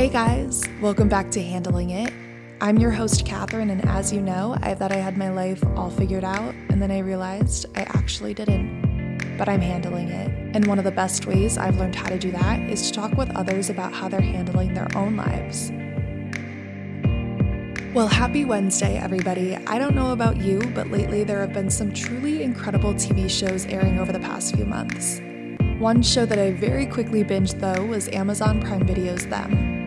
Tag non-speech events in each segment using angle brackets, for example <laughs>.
Hey guys, welcome back to Handling It. I'm your host, Catherine, and as you know, I thought I had my life all figured out, and then I realized I actually didn't. But I'm handling it, and one of the best ways I've learned how to do that is to talk with others about how they're handling their own lives. Well, happy Wednesday, everybody. I don't know about you, but lately there have been some truly incredible TV shows airing over the past few months. One show that I very quickly binged, though, was Amazon Prime Video's Them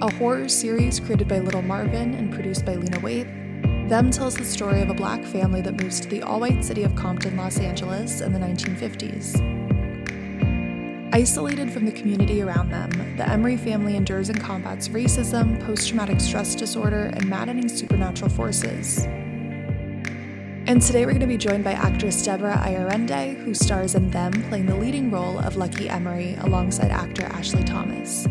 a horror series created by Little Marvin and produced by Lena Waithe. Them tells the story of a black family that moves to the all white city of Compton, Los Angeles in the 1950s. Isolated from the community around them, the Emory family endures and combats racism, post traumatic stress disorder, and maddening supernatural forces. And today we're going to be joined by actress Deborah Ayorinde, who stars in Them, playing the leading role of Lucky Emory alongside actor Ashley Thomas.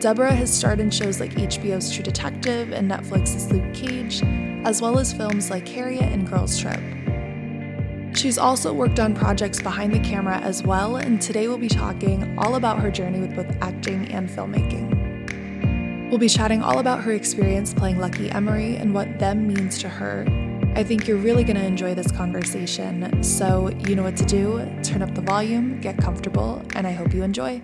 Deborah has starred in shows like HBO's True Detective and Netflix's Luke Cage, as well as films like Harriet and Girls Trip. She's also worked on projects behind the camera as well, and today we'll be talking all about her journey with both acting and filmmaking. We'll be chatting all about her experience playing Lucky Emory and what them means to her. I think you're really going to enjoy this conversation, so you know what to do. Turn up the volume, get comfortable, and I hope you enjoy.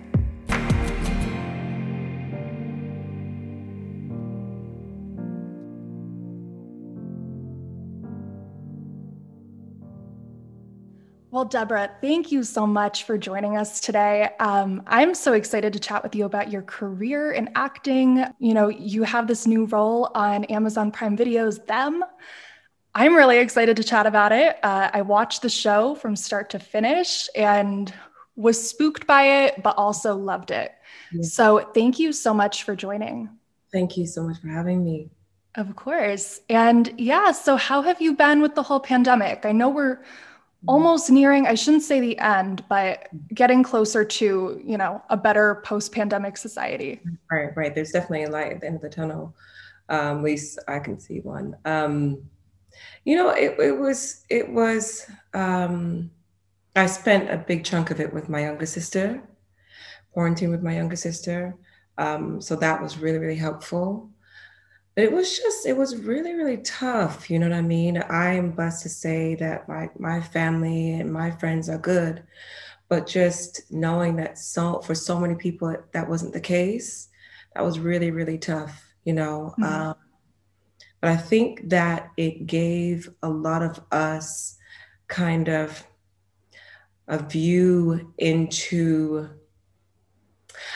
Well, Deborah, thank you so much for joining us today. Um, I'm so excited to chat with you about your career in acting. You know, you have this new role on Amazon Prime Video's Them. I'm really excited to chat about it. Uh, I watched the show from start to finish and was spooked by it, but also loved it. Yeah. So, thank you so much for joining. Thank you so much for having me. Of course. And yeah, so how have you been with the whole pandemic? I know we're almost nearing i shouldn't say the end but getting closer to you know a better post-pandemic society. Right right. There's definitely a light at the end of the tunnel. Um, at least i can see one. Um, you know it, it was it was um, i spent a big chunk of it with my younger sister quarantine with my younger sister. Um, so that was really really helpful it was just it was really really tough you know what i mean i am blessed to say that my my family and my friends are good but just knowing that so for so many people that wasn't the case that was really really tough you know mm-hmm. um, but i think that it gave a lot of us kind of a view into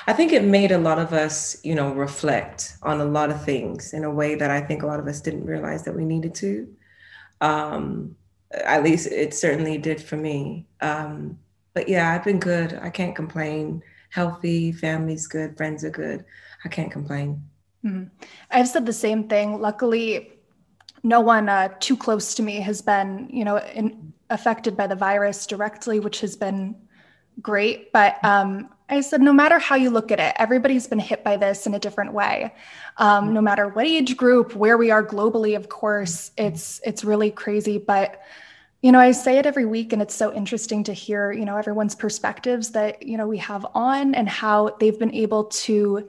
I think it made a lot of us, you know, reflect on a lot of things in a way that I think a lot of us didn't realize that we needed to. Um, at least it certainly did for me. Um, but yeah, I've been good. I can't complain. Healthy, family's good, friends are good. I can't complain. Mm-hmm. I've said the same thing. Luckily, no one uh, too close to me has been, you know, in, affected by the virus directly, which has been great. But um, I said, no matter how you look at it, everybody's been hit by this in a different way. Um, no matter what age group, where we are globally, of course, it's it's really crazy. But you know, I say it every week, and it's so interesting to hear you know everyone's perspectives that you know we have on and how they've been able to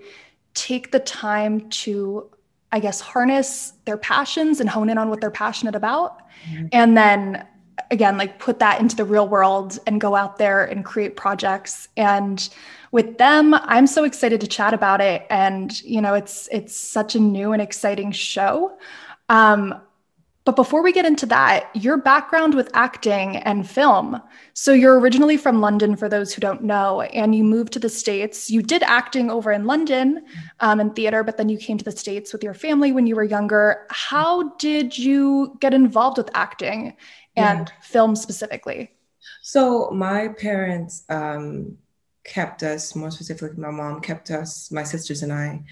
take the time to, I guess, harness their passions and hone in on what they're passionate about, mm-hmm. and then again like put that into the real world and go out there and create projects. And with them i'm so excited to chat about it. And you know it's it's such a new and exciting show. Um, but before we get into that your background with acting and film. So you're originally from london for those who don't know and you moved to the states. You did acting over in london um, in theater but then you came to the states with your family when you were younger. How did you get involved with acting and yeah. film specifically? So my parents um, kept us, more specifically, my mom kept us, my sisters and I,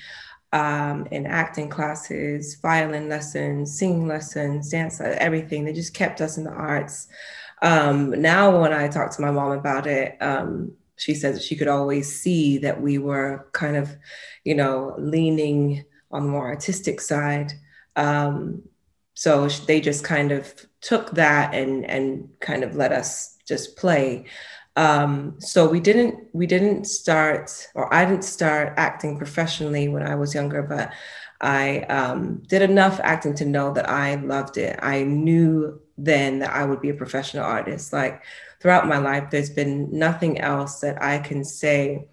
um, in acting classes, violin lessons, singing lessons, dance, everything. They just kept us in the arts. Um, now, when I talk to my mom about it, um, she says she could always see that we were kind of, you know, leaning on the more artistic side. Um, so they just kind of took that and and kind of let us just play Um, so we didn't we didn't start, or I didn't start acting professionally when I was younger, but I um, did enough acting to know that I loved it. I knew then that I would be a professional artist. Like throughout my life, there's been nothing else that I can say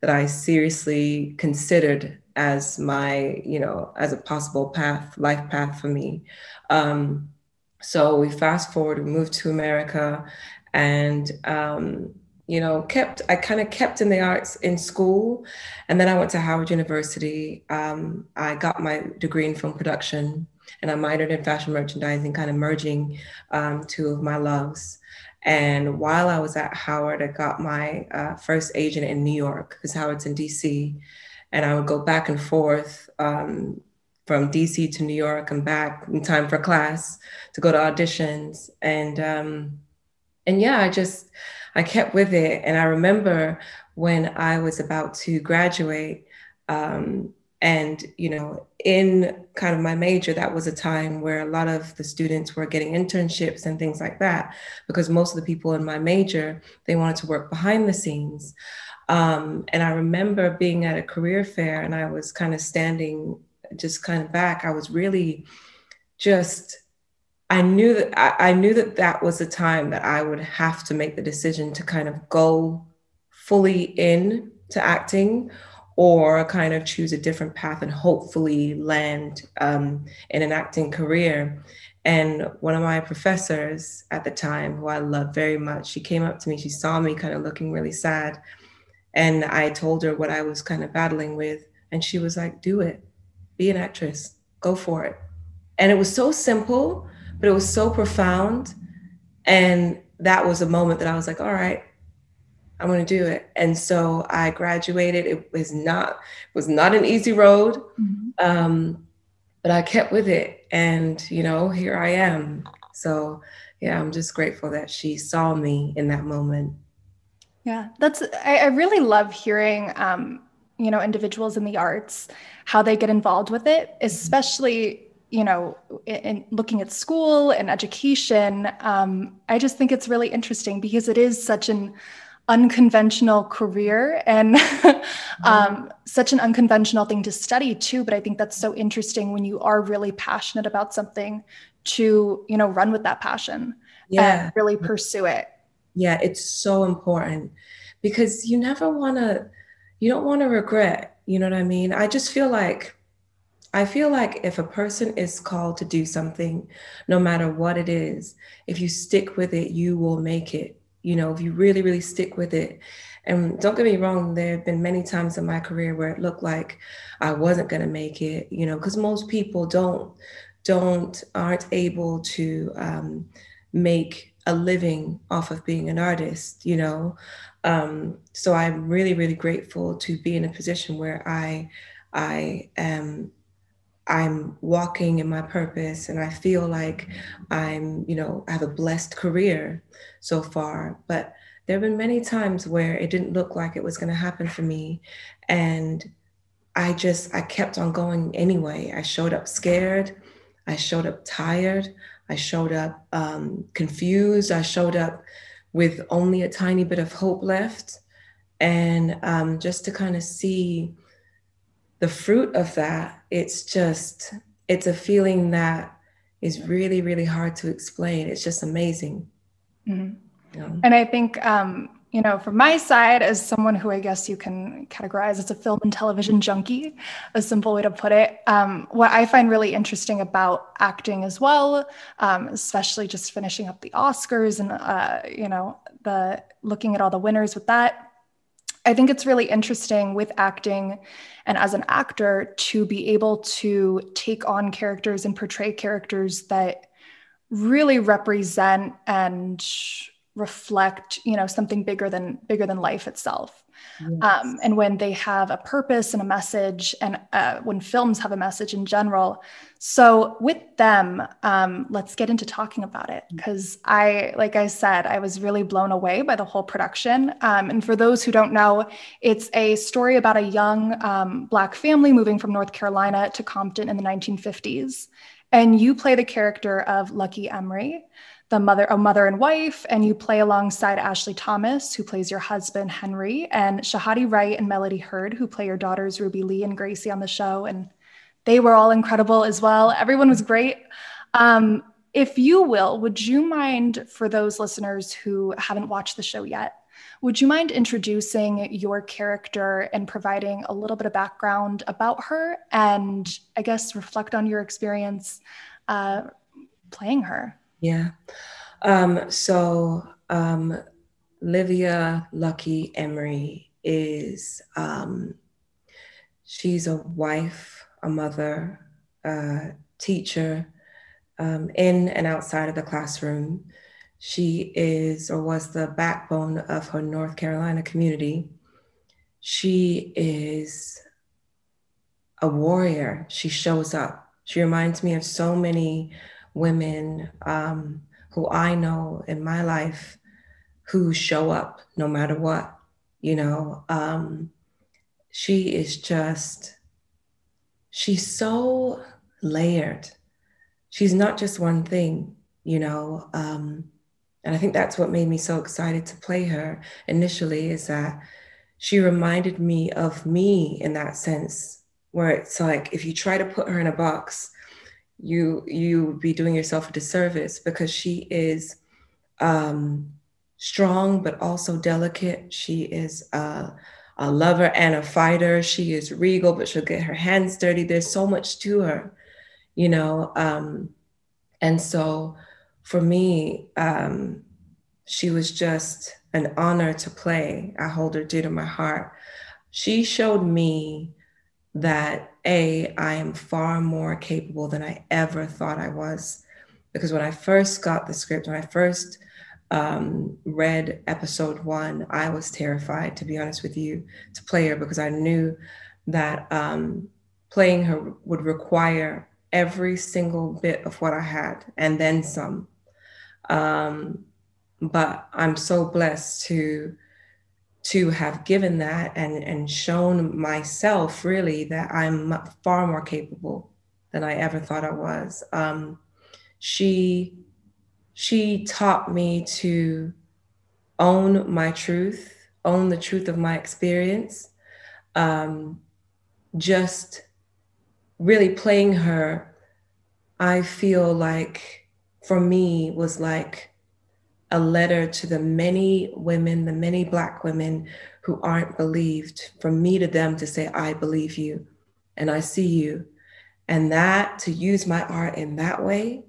that I seriously considered as my, you know, as a possible path, life path for me. Um, so we fast forward, we moved to America, and um, you know, kept I kind of kept in the arts in school, and then I went to Howard University. Um, I got my degree in film production, and I minored in fashion merchandising, kind of merging um, two of my loves. And while I was at Howard, I got my uh, first agent in New York because Howard's in DC, and I would go back and forth um, from DC to New York and back in time for class to go to auditions, and um, and yeah, I just I kept with it. And I remember when I was about to graduate, um, and you know, in kind of my major, that was a time where a lot of the students were getting internships and things like that, because most of the people in my major they wanted to work behind the scenes. Um, and I remember being at a career fair, and I was kind of standing just kind of back. I was really just I knew that I, knew that that was the time that I would have to make the decision to kind of go fully in to acting or kind of choose a different path and hopefully land um, in an acting career. And one of my professors at the time, who I loved very much, she came up to me, she saw me kind of looking really sad. And I told her what I was kind of battling with. And she was like, do it, be an actress, go for it. And it was so simple, but it was so profound. And that was a moment that I was like, all right, I'm going to do it. And so I graduated. It was not was not an easy road, mm-hmm. um, but I kept with it, and you know, here I am. So yeah, I'm just grateful that she saw me in that moment. Yeah, that's I, I really love hearing um, you know individuals in the arts how they get involved with it, mm-hmm. especially you know, in, in, looking at school and education, um, I just think it's really interesting because it is such an unconventional career and <laughs> mm-hmm. um, such an unconventional thing to study too. But I think that's so interesting when you are really passionate about something to, you know, run with that passion yeah. and really pursue it. Yeah, it's so important because you never want to, you don't want to regret. You know what I mean? I just feel like I feel like if a person is called to do something, no matter what it is, if you stick with it, you will make it. You know, if you really, really stick with it. And don't get me wrong, there have been many times in my career where it looked like I wasn't going to make it, you know, because most people don't, don't, aren't able to um, make a living off of being an artist, you know. Um, so I'm really, really grateful to be in a position where I, I am I'm walking in my purpose and I feel like I'm, you know, I have a blessed career so far. But there have been many times where it didn't look like it was going to happen for me. And I just, I kept on going anyway. I showed up scared. I showed up tired. I showed up um, confused. I showed up with only a tiny bit of hope left. And um, just to kind of see, the fruit of that, it's just, it's a feeling that is really, really hard to explain. It's just amazing. Mm-hmm. Know? And I think, um, you know, from my side, as someone who I guess you can categorize as a film and television junkie, a simple way to put it, um, what I find really interesting about acting as well, um, especially just finishing up the Oscars and, uh, you know, the looking at all the winners with that, I think it's really interesting with acting and as an actor to be able to take on characters and portray characters that really represent and reflect you know something bigger than bigger than life itself yes. um, and when they have a purpose and a message and uh, when films have a message in general so with them um, let's get into talking about it. Because i like i said i was really blown away by the whole production. Um, and for those who don't know it's a story about a young um, black family moving from north carolina to compton in the 1950s And you play the character of Lucky Emory, the mother, a mother and wife, and you play alongside Ashley Thomas, who plays your husband Henry, and Shahadi Wright and Melody Hurd, who play your daughters Ruby Lee and Gracie on the show. And they were all incredible as well. Everyone was great. Um, if you will, would you mind for those listeners who haven't watched the show yet? Would you mind introducing your character and providing a little bit of background about her and I guess reflect on your experience uh, playing her? Yeah. Um, so, um, Livia Lucky Emory is, um, she's a wife, a mother, a teacher um, in and outside of the classroom. She is or was the backbone of her North Carolina community. She is a warrior. She shows up. She reminds me of so many women um, who I know in my life who show up no matter what. You know, um, she is just, she's so layered. She's not just one thing, you know. Um, and I think that's what made me so excited to play her initially is that she reminded me of me in that sense, where it's like if you try to put her in a box, you you would be doing yourself a disservice because she is um, strong but also delicate. She is a, a lover and a fighter. She is regal, but she'll get her hands dirty. There's so much to her, you know. Um, and so for me, um, she was just an honor to play. I hold her dear to my heart. She showed me that A, I am far more capable than I ever thought I was. Because when I first got the script, when I first um, read episode one, I was terrified, to be honest with you, to play her because I knew that um, playing her would require every single bit of what I had and then some. Um, but I'm so blessed to to have given that and and shown myself really that I'm far more capable than I ever thought I was. Um, she she taught me to own my truth, own the truth of my experience. Um, just really playing her, I feel like for me was like a letter to the many women, the many Black women who aren't believed, from me to them to say, I believe you and I see you. And that, to use my art in that way,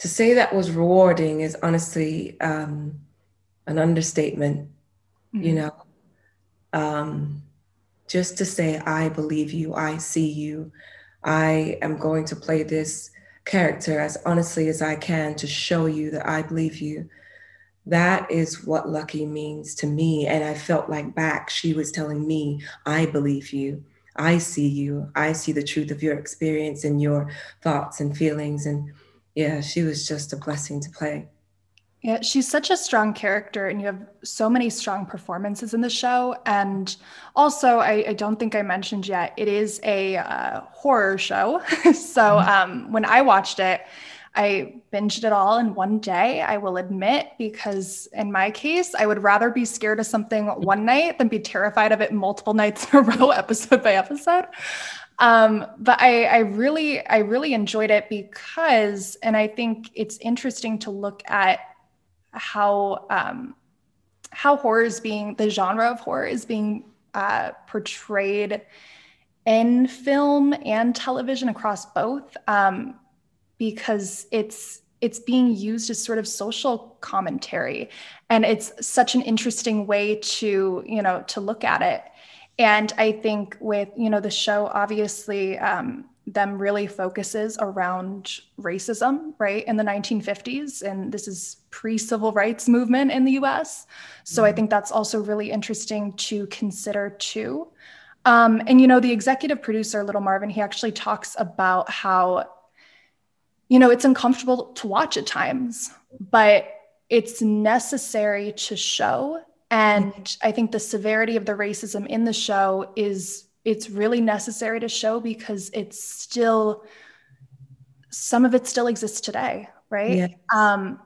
to say that was rewarding is honestly um, an understatement, mm-hmm. you know. Um, just to say, I believe you, I see you, I am going to play this character as honestly as I can to show you that I believe you. That is what lucky means to me. And I felt like back, she was telling me, I believe you. I see you. I see the truth of your experience and your thoughts and feelings. And yeah, she was just a blessing to play. Yeah, she's such a strong character, and you have so many strong performances in the show. And also, I, I don't think I mentioned yet, it is a uh, horror show. <laughs> so mm-hmm. um, when I watched it, I binged it all in one day, I will admit, because in my case, I would rather be scared of something one night than be terrified of it multiple <laughs> nights in a row, episode by episode. Um, but I, I really, I really enjoyed it because, and I think it's interesting to look at how um, how horror is being the genre of horror is being uh, portrayed in film and television across both um, because it's it's being used as sort of social commentary. And it's such an interesting way to you know to look at it and i think with you know the show obviously um, them really focuses around racism, right, in the 1950s. And this is pre civil rights movement in the US. So I mm-hmm. think that's also really interesting to consider too. Um, and, you know, the executive producer, Little Marvin, he actually talks about how, you know, it's uncomfortable to watch at times, but it's necessary to show. And mm-hmm. I think the severity of the racism in the show is it's really necessary to show because it's still some of it still exists today, right? Yeah. Um,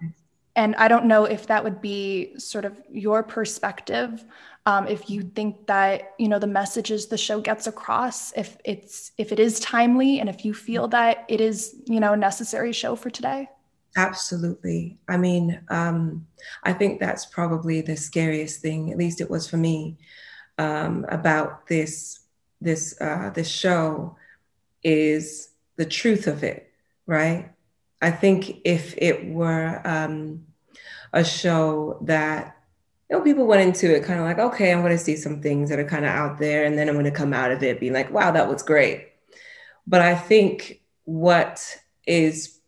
and I don't know if that would be sort of your perspective. Um, if you think that you know the messages the show gets across, if it's if it is timely, and if you feel that it is you know a necessary show for today. Absolutely. I mean, um, I think that's probably the scariest thing. At least it was for me um, about this this uh, this show is the truth of it, right? I think if it were um, a show that you know people went into it kind of like, okay, I'm going to see some things that are kind of out there, and then I'm going to come out of it being like, wow, that was great. But I think what is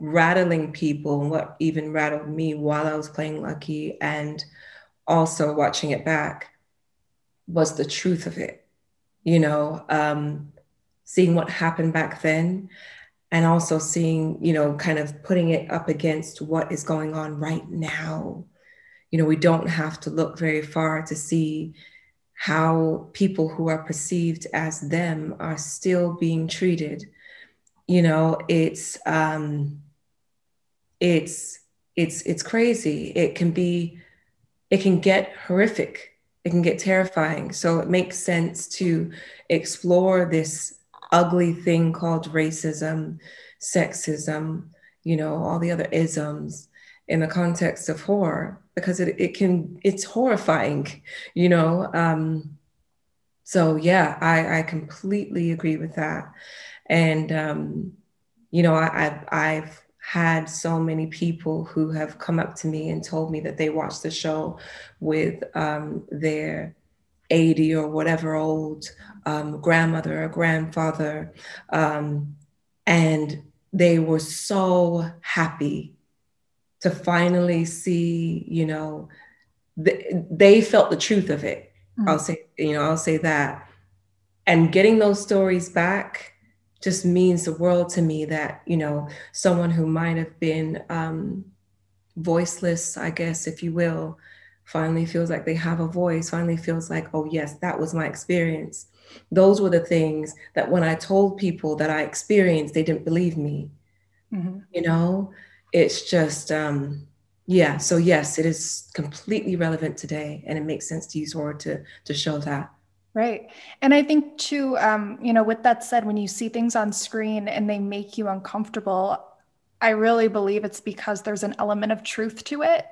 rattling people and what even rattled me while I was playing Lucky and also watching it back was the truth of it. You know, um, seeing what happened back then and also seeing, you know, kind of putting it up against what is going on right now. You know, we don't have to look very far to see how people who are perceived as them are still being treated. You know, it's um, it's it's it's crazy. It can be, it can get horrific. It can get terrifying. So it makes sense to explore this ugly thing called racism, sexism, you know, all the other isms in the context of horror because it, it can it's horrifying you know um so yeah i i completely agree with that and um you know i I've, I've had so many people who have come up to me and told me that they watched the show with um, their 80 or whatever old um, grandmother or grandfather. Um, and they were so happy to finally see, you know, th- they felt the truth of it. Mm-hmm. I'll say, you know, I'll say that. And getting those stories back just means the world to me that you know someone who might have been um, voiceless i guess if you will finally feels like they have a voice finally feels like oh yes that was my experience those were the things that when i told people that i experienced they didn't believe me mm-hmm. you know it's just um yeah so yes it is completely relevant today and it makes sense to use horror to to show that Right. And I think too, um, you know, with that said, when you see things on screen and they make you uncomfortable, I really believe it's because there's an element of truth to it.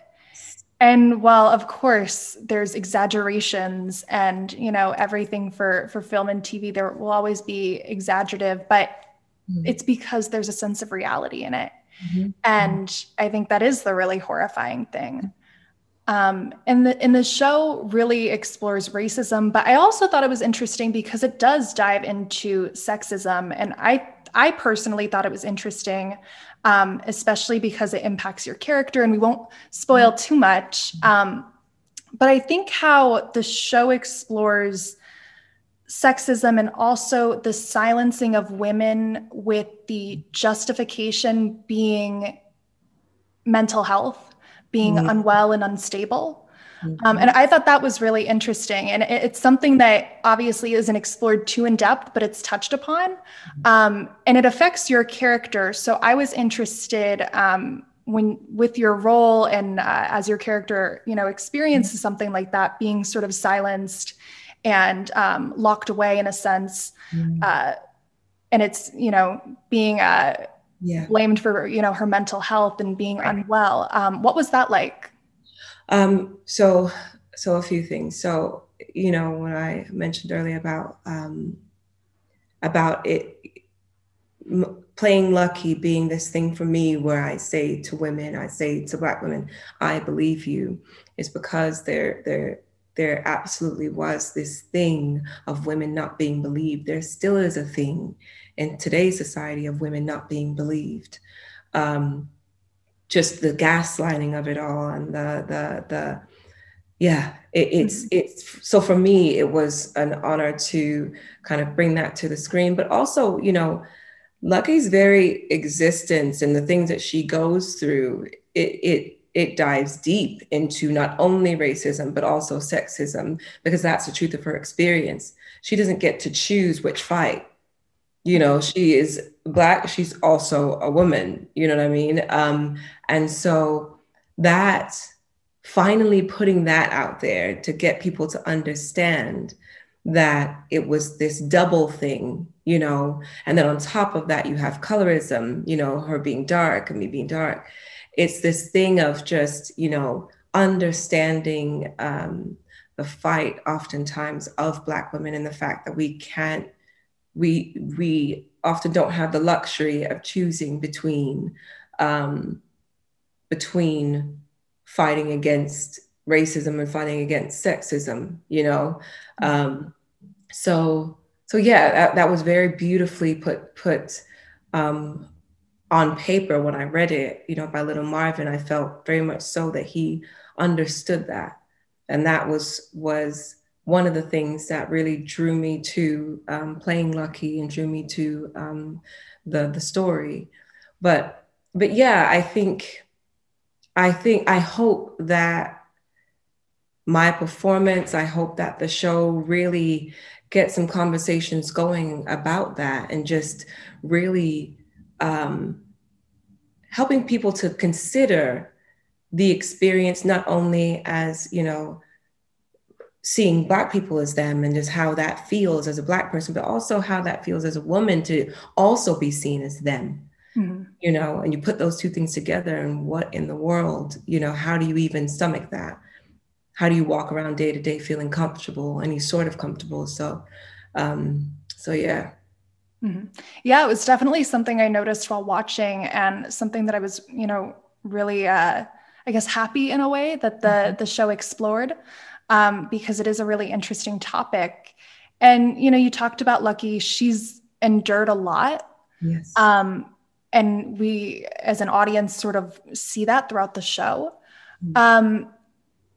And while of course there's exaggerations and you know everything for for film and TV, there will always be exaggerative, but mm-hmm. it's because there's a sense of reality in it. Mm-hmm. And I think that is the really horrifying thing. Um, and the and the show really explores racism, but I also thought it was interesting because it does dive into sexism, and I I personally thought it was interesting, um, especially because it impacts your character, and we won't spoil mm-hmm. too much. Um, but I think how the show explores sexism and also the silencing of women with the justification being mental health being mm-hmm. unwell and unstable. Mm-hmm. Um, and I thought that was really interesting. And it, it's something that obviously isn't explored too in depth, but it's touched upon. Mm-hmm. Um, and it affects your character. So I was interested um, when with your role and uh, as your character, you know, experiences mm-hmm. something like that, being sort of silenced and um, locked away in a sense. Mm-hmm. Uh, and it's, you know, being uh, yeah. blamed for you know her mental health and being right. unwell. Um, what was that like? Um, so so a few things. So you know when I mentioned earlier about um, about it m- playing lucky being this thing for me where I say to women, I say to black women, I believe you, is because there there there absolutely was this thing of women not being believed. There still is a thing in today's society of women not being believed. Um, just the gaslighting of it all and the the the yeah it, it's mm-hmm. it's so for me it was an honor to kind of bring that to the screen but also you know lucky's very existence and the things that she goes through it it it dives deep into not only racism but also sexism because that's the truth of her experience she doesn't get to choose which fight You know, she is black. She's also a woman. You know what I mean? Um, and so that finally putting that out there to get people to understand that it was this double thing, you know, and then on top of that, you have colorism, you know, her being dark and me being dark. It's this thing of just, you know, understanding um, the fight oftentimes of Black women and the fact that we can't, we, we often don't have the luxury of choosing between, um, between fighting against racism and fighting against sexism, you know? Um, so, so yeah, that, that was very beautifully put, put um, on paper when I read it, you know, by Little Marvin, I felt very much so that he understood that. And that was, was one of the things that really drew me to um, playing Lucky and drew me to um, the, the story. But, but yeah, I think, I think, I hope that my performance. I hope that the show really gets some conversations going about that and just really um, helping people to consider the experience not only as, you know, seeing black people as them and just how that feels as a black person but also how that feels as a woman to also be seen as them. Mm-hmm. you know and you put those two things together and what in the world you know how do you even stomach that? How do you walk around day to day feeling comfortable any sort of comfortable? So um so yeah mm-hmm. yeah it was definitely something i noticed while watching and something that i was you know really uh i guess happy in a way that the mm-hmm. the show explored um because it is a really interesting topic and you know you talked about lucky she's endured a lot yes um and we as an audience sort of see that throughout the show mm-hmm. um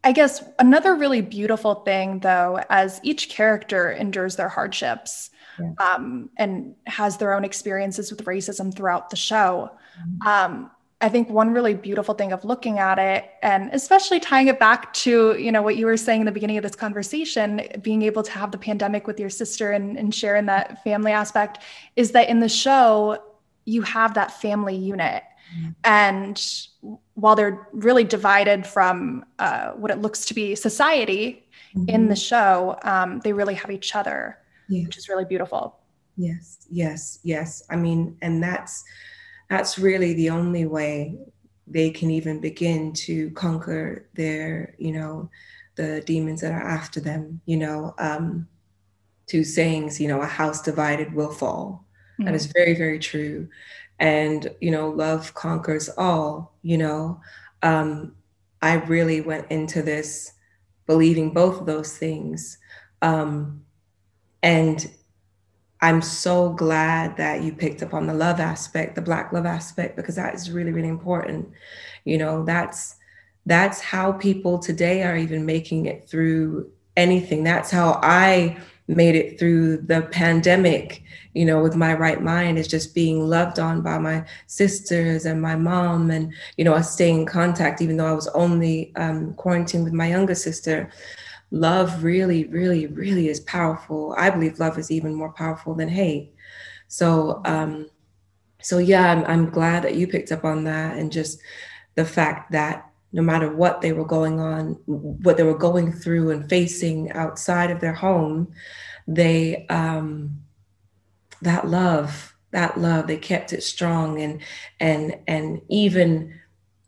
I guess another really beautiful thing, though, as each character endures their hardships yeah. um, and has their own experiences with racism throughout the show, mm-hmm. um, I think one really beautiful thing of looking at it, and especially tying it back to you know what you were saying in the beginning of this conversation, being able to have the pandemic with your sister and, and sharing that family aspect, is that in the show you have that family unit and while they're really divided from uh, what it looks to be society mm-hmm. in the show, um, they really have each other, yeah. which is really beautiful. Yes, yes, yes. I mean, and that's that's really the only way they can even begin to conquer their, you know, the demons that are after them. You know, um, two sayings, you know, a house divided will fall. Mm-hmm. That is very, very true and you know love conquers all you know um, i really went into this believing both of those things um, and i'm so glad that you picked up on the love aspect the black love aspect because that is really really important you know that's that's how people today are even making it through anything that's how i made it through the pandemic, you know, with my right mind is just being loved on by my sisters and my mom. And, you know, I stay in contact, even though I was only um, quarantined with my younger sister. Love really, really, really is powerful. I believe love is even more powerful than hate. So, um, so yeah, I'm, I'm glad that you picked up on that and just the fact that no matter what they were going on, what they were going through and facing outside of their home, they um, that love, that love, they kept it strong and and and even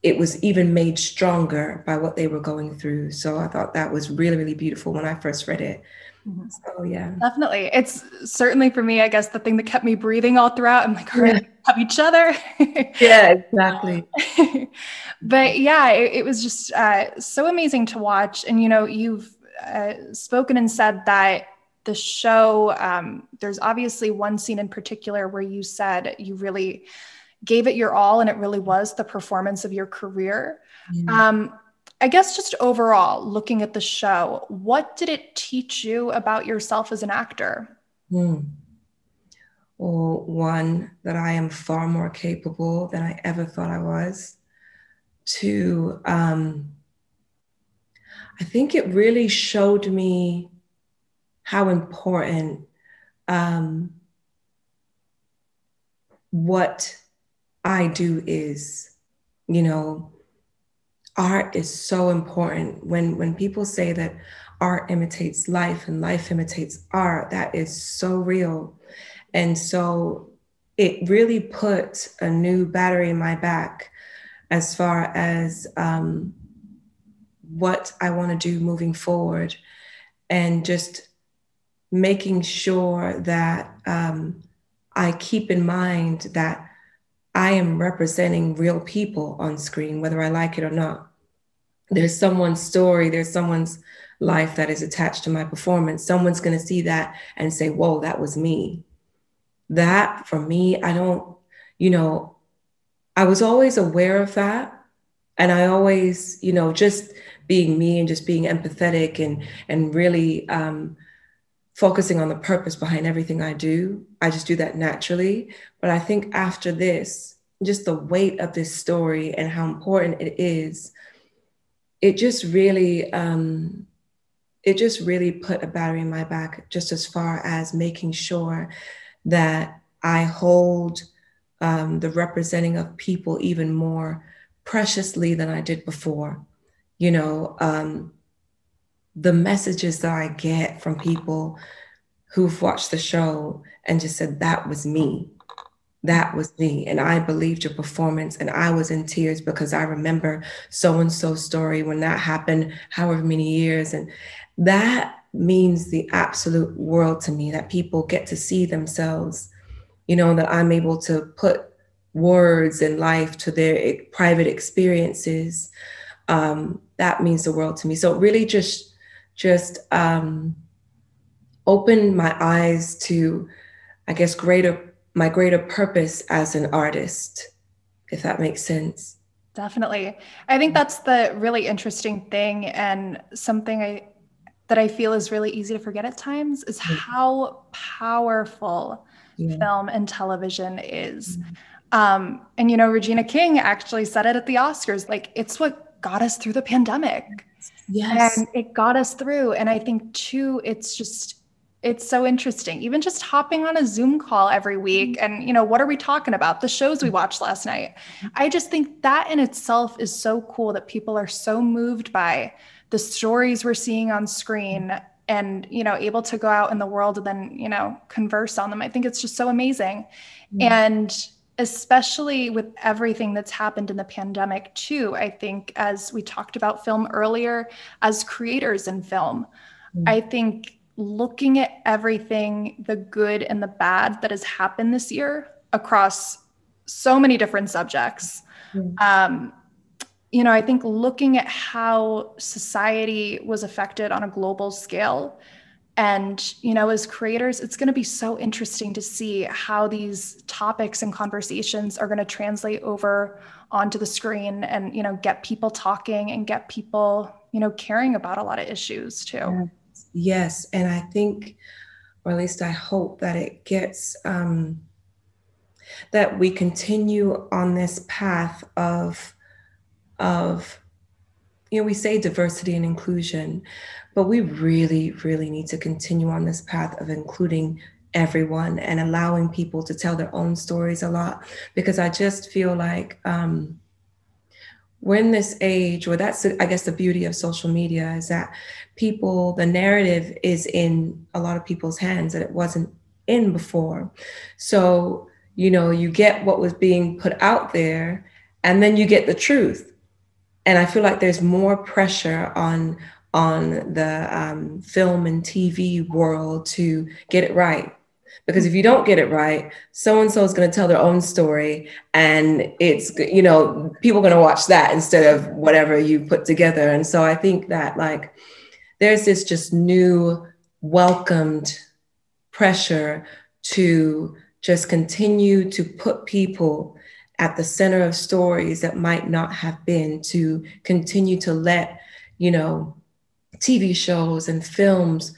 it was even made stronger by what they were going through. So I thought that was really, really beautiful when I first read it. Mm-hmm. So yeah. Definitely. It's certainly for me, I guess, the thing that kept me breathing all throughout. I'm like, all right, yeah. have each other. <laughs> yeah, exactly. <laughs> but yeah, it, it was just uh, so amazing to watch. And, you know, you've uh, spoken and said that the show, um, there's obviously one scene in particular where you said you really gave it your all and it really was the performance of your career. Um, I guess just overall, looking at the show, what did it teach you about yourself as an actor? Hmm. Well, one, that I am far more capable than I ever thought I was. Two, um, I think it really showed me how important um, what I do is, you know, art is so important. When when people say that art imitates life and life imitates art, that is so real. And so it really put a new battery in my back as far as um, what I want to do moving forward and just making sure that um, I keep in mind that I am representing real people on screen, whether I like it or not. There's someone's story, there's someone's life that is attached to my performance. Someone's going to see that and say, Whoa, that was me. That for me, I don't, you know, I was always aware of that. And I always, you know, just being me and just being empathetic and and really um, focusing on the purpose behind everything I do. I just do that naturally. But I think after this, just the weight of this story and how important it is, it just really um, it just really put a battery in my back just as far as making sure that I hold um, the representing of people even more preciously than I did before. You know, um, the messages that I get from people who've watched the show and just said, that was me. That was me. And I believed your performance. And I was in tears because I remember so and so story when that happened, however many years. And that means the absolute world to me that people get to see themselves, you know, that I'm able to put words and life to their private experiences. Um, that means the world to me. So really just, just um, open my eyes to, I guess, greater, my greater purpose as an artist, if that makes sense. Definitely. I think that's the really interesting thing and something I that I feel is really easy to forget at times is how powerful yeah. film and television is. Mm-hmm. Um, and, you know, Regina King actually said it at the Oscars like, it's what got us through the pandemic. Yes. And it got us through. And I think, too, it's just, it's so interesting. Even just hopping on a Zoom call every week mm-hmm. and, you know, what are we talking about? The shows we watched last night. Mm-hmm. I just think that in itself is so cool that people are so moved by the stories we're seeing on screen and you know able to go out in the world and then you know converse on them i think it's just so amazing mm-hmm. and especially with everything that's happened in the pandemic too i think as we talked about film earlier as creators in film mm-hmm. i think looking at everything the good and the bad that has happened this year across so many different subjects mm-hmm. um, you know, I think looking at how society was affected on a global scale. And, you know, as creators, it's going to be so interesting to see how these topics and conversations are going to translate over onto the screen and, you know, get people talking and get people, you know, caring about a lot of issues too. Yes. And I think, or at least I hope that it gets, um, that we continue on this path of of you know we say diversity and inclusion but we really really need to continue on this path of including everyone and allowing people to tell their own stories a lot because i just feel like um, we're in this age where that's i guess the beauty of social media is that people the narrative is in a lot of people's hands that it wasn't in before. So you know you get what was being put out there and then you get the truth. And I feel like there's more pressure on on the um, film and TV world to get it right. Because if you don't get it right, so and so is going to tell their own story, and it's you know people are going to watch that instead of whatever you put together. And so I think that like there's this just new welcomed pressure to just continue to put people at the center of stories that might not have been to continue to let you know tv shows and films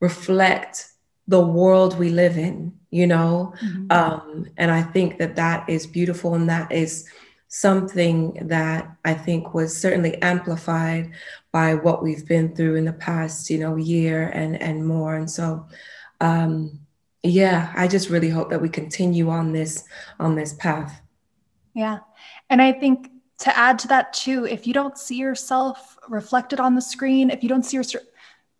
reflect the world we live in you know mm-hmm. um, and i think that that is beautiful and that is something that i think was certainly amplified by what we've been through in the past you know year and and more and so um, yeah, I just really hope that we continue on this on this path. Yeah. And I think to add to that too, if you don't see yourself reflected on the screen, if you don't see your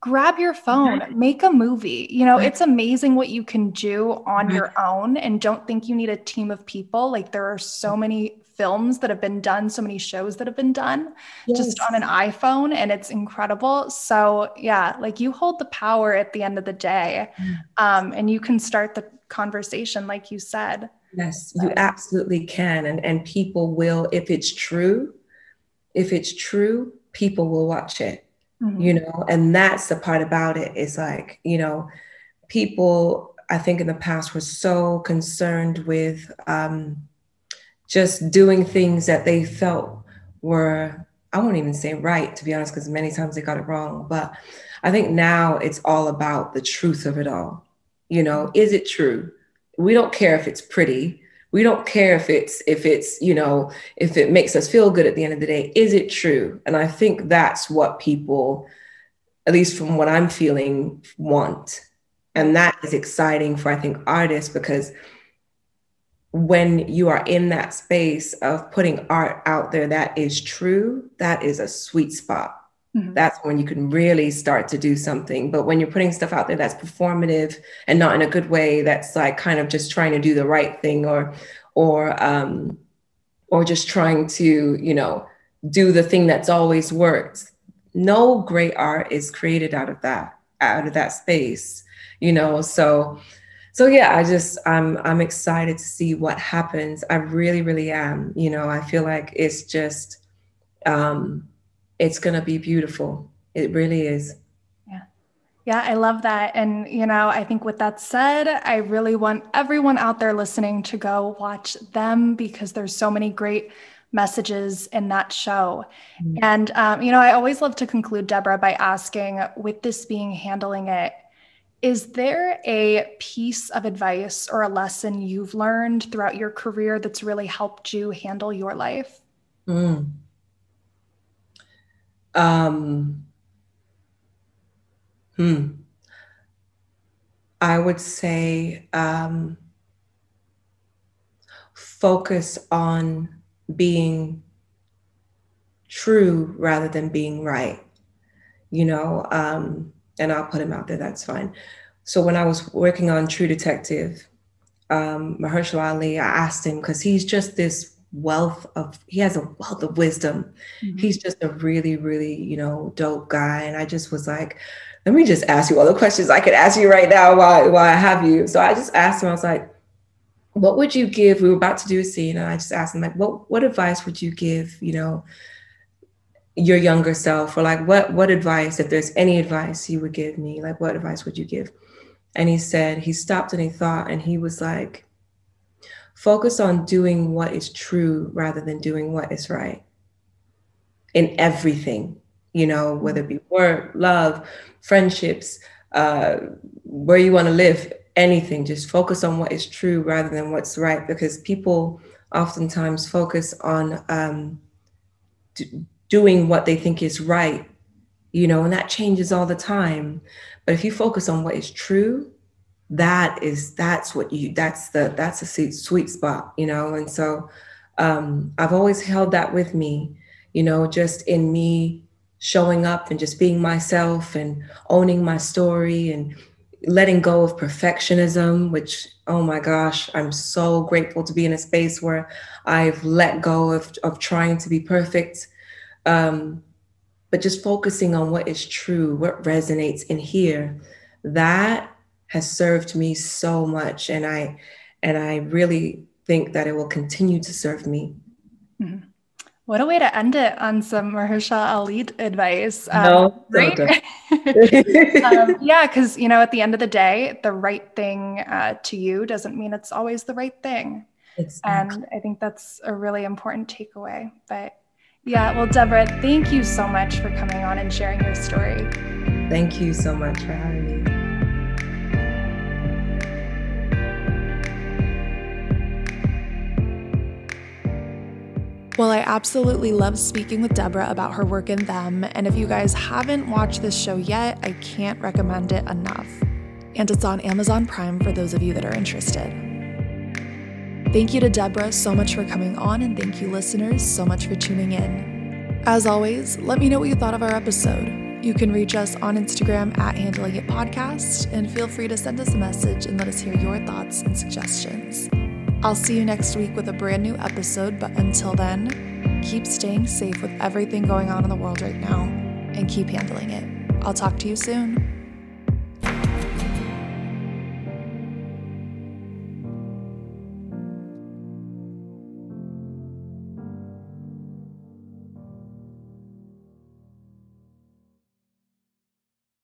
grab your phone, make a movie. You know, it's amazing what you can do on your own and don't think you need a team of people. Like there are so many films that have been done, so many shows that have been done yes. just on an iPhone, and it's incredible. So, yeah, like you hold the power at the end of the day, mm. um, and you can start the conversation, like you said. Yes, you absolutely can. And, and people will, if it's true, if it's true, people will watch it, mm-hmm. you know, and that's the part about it is like, you know, people, I think in the past were so concerned with, um, just doing things that they felt were, I won't even say right, to be honest, because many times they got it wrong. But I think now it's all about the truth of it all. You know, is it true? We don't care if it's pretty. We don't care if it's if it's, you know, if it makes us feel good at the end of the day. Is it true? And I think that's what people, at least from what I'm feeling, want. And that is exciting for I think artists because when you are in that space of putting art out there that is true, that is a sweet spot. Mm-hmm. That's when you can really start to do something. But when you're putting stuff out there that's performative and not in a good way, that's like kind of just trying to do the right thing or or um or just trying to, you know, do the thing that's always worked. No great art is created out of that, out of that space, you know. So so yeah, I just I'm I'm excited to see what happens. I really, really am. You know, I feel like it's just um it's gonna be beautiful. It really is. Yeah. Yeah, I love that. And you know, I think with that said, I really want everyone out there listening to go watch them because there's so many great messages in that show. Mm-hmm. And um, you know, I always love to conclude, Deborah, by asking, with this being handling it is there a piece of advice or a lesson you've learned throughout your career that's really helped you handle your life? Mm. Um, hmm. I would say um, focus on being true rather than being right. You know, um, and I'll put him out there, that's fine. So when I was working on True Detective, um, Mahershala Ali, I asked him because he's just this wealth of he has a wealth of wisdom. Mm-hmm. He's just a really, really, you know, dope guy. And I just was like, let me just ask you all the questions I could ask you right now while, while I have you. So I just asked him, I was like, what would you give? We were about to do a scene, and I just asked him, like, what what advice would you give, you know, your younger self or like what what advice if there's any advice you would give me like what advice would you give and he said he stopped and he thought and he was like focus on doing what is true rather than doing what is right in everything you know whether it be work love friendships uh where you want to live anything just focus on what is true rather than what's right because people oftentimes focus on um doing what they think is right, you know, and that changes all the time. But if you focus on what is true, that is that's what you that's the that's a sweet spot, you know. And so um, I've always held that with me, you know, just in me showing up and just being myself and owning my story and letting go of perfectionism, which, oh my gosh, I'm so grateful to be in a space where I've let go of, of trying to be perfect um, but just focusing on what is true, what resonates in here, that has served me so much, and I and I really think that it will continue to serve me. Mm-hmm. What a way to end it on some Mahershala Ali advice. Um, no, right? <laughs> um, yeah, because you know, at the end of the day, the right thing uh, to you doesn't mean it's always the right thing. Exactly. And I think that's a really important takeaway. But yeah, well, Deborah, thank you so much for coming on and sharing your story. Thank you so much for having me. Well, I absolutely love speaking with Deborah about her work in them. And if you guys haven't watched this show yet, I can't recommend it enough. and it's on Amazon Prime for those of you that are interested. Thank you to Deborah so much for coming on, and thank you, listeners, so much for tuning in. As always, let me know what you thought of our episode. You can reach us on Instagram at Handling It Podcast, and feel free to send us a message and let us hear your thoughts and suggestions. I'll see you next week with a brand new episode, but until then, keep staying safe with everything going on in the world right now and keep handling it. I'll talk to you soon.